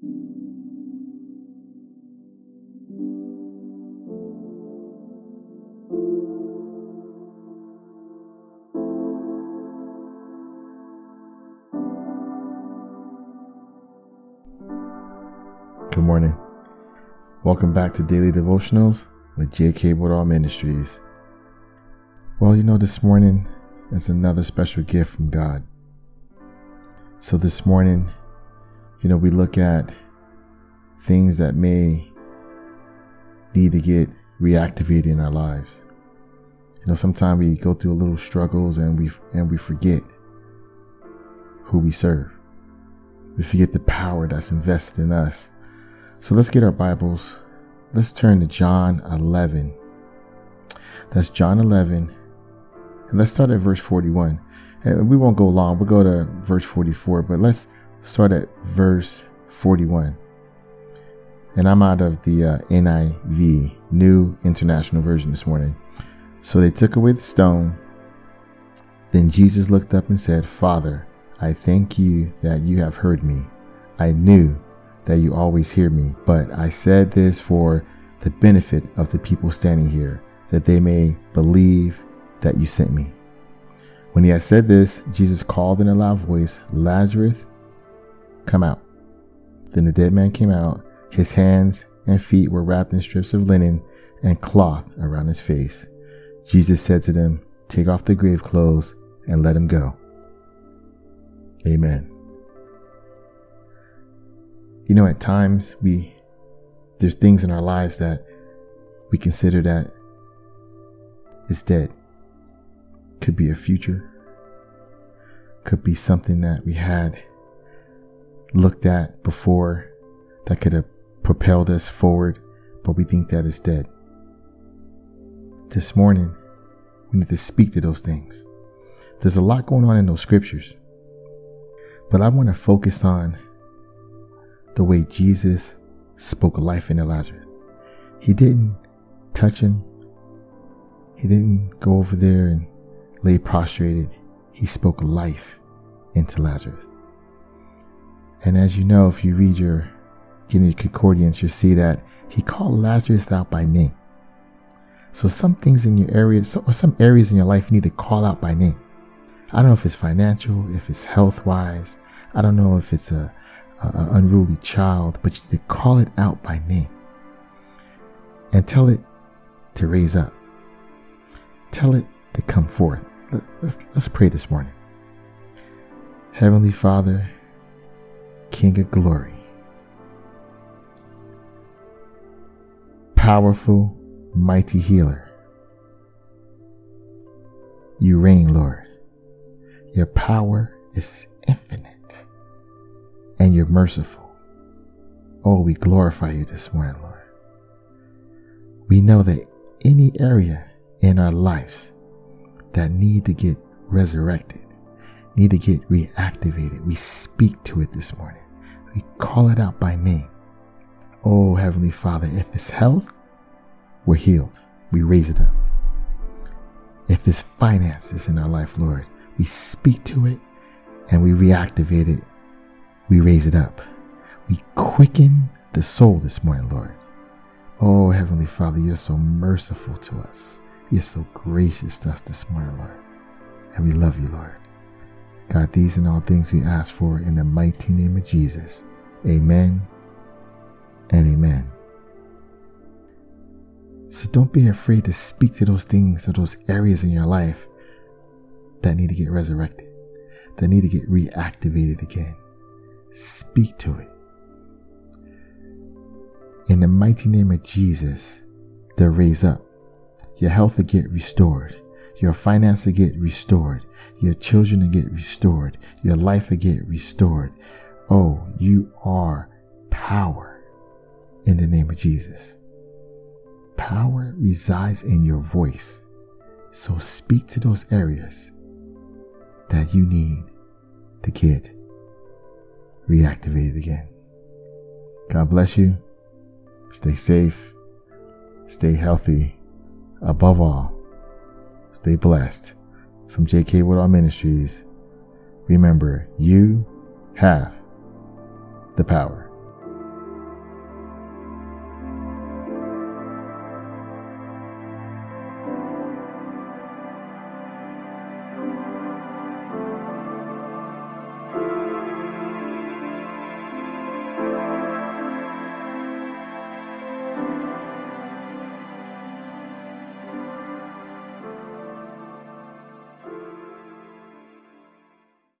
Good morning. Welcome back to Daily Devotionals with J.K. Woodall Ministries. Well, you know, this morning is another special gift from God. So, this morning, you know, we look at things that may need to get reactivated in our lives. You know, sometimes we go through a little struggles and we and we forget who we serve. We forget the power that's invested in us so let's get our Bibles. Let's turn to John 11. That's John 11. And let's start at verse 41. And we won't go long. We'll go to verse 44, but let's start at verse 41. And I'm out of the uh, NIV, New International Version this morning. So they took away the stone. Then Jesus looked up and said, Father, I thank you that you have heard me. I knew that you always hear me, but I said this for the benefit of the people standing here, that they may believe that you sent me. When he had said this, Jesus called in a loud voice, Lazarus, come out. Then the dead man came out. His hands and feet were wrapped in strips of linen and cloth around his face. Jesus said to them, Take off the grave clothes and let him go. Amen. You know, at times we there's things in our lives that we consider that is dead. Could be a future. Could be something that we had looked at before that could have propelled us forward, but we think that is dead. This morning, we need to speak to those things. There's a lot going on in those scriptures, but I want to focus on the way Jesus spoke life into Lazarus. He didn't touch him. He didn't go over there and lay prostrated. He spoke life into Lazarus. And as you know, if you read your Guinness Concordance, you'll see that he called Lazarus out by name. So some things in your area, or some areas in your life, you need to call out by name. I don't know if it's financial, if it's health wise. I don't know if it's a an unruly child, but you need to call it out by name and tell it to raise up. Tell it to come forth. Let's, let's pray this morning. Heavenly Father, King of glory, powerful, mighty healer, you reign, Lord. Your power is infinite and you're merciful. Oh, we glorify you this morning, Lord. We know that any area in our lives that need to get resurrected, need to get reactivated, we speak to it this morning. We call it out by name. Oh, Heavenly Father, if it's health, we're healed. We raise it up. If it's finances in our life, Lord, we speak to it and we reactivate it we raise it up. We quicken the soul this morning, Lord. Oh, Heavenly Father, you're so merciful to us. You're so gracious to us this morning, Lord. And we love you, Lord. God, these and all things we ask for in the mighty name of Jesus. Amen and amen. So don't be afraid to speak to those things or those areas in your life that need to get resurrected, that need to get reactivated again. Speak to it. In the mighty name of Jesus, they'll raise up. Your health will get restored. Your finances get restored. Your children will get restored. Your life will get restored. Oh, you are power in the name of Jesus. Power resides in your voice. So speak to those areas that you need to get reactivated again. God bless you. Stay safe. Stay healthy. Above all, stay blessed. From J.K. Woodall Ministries, remember you have the power.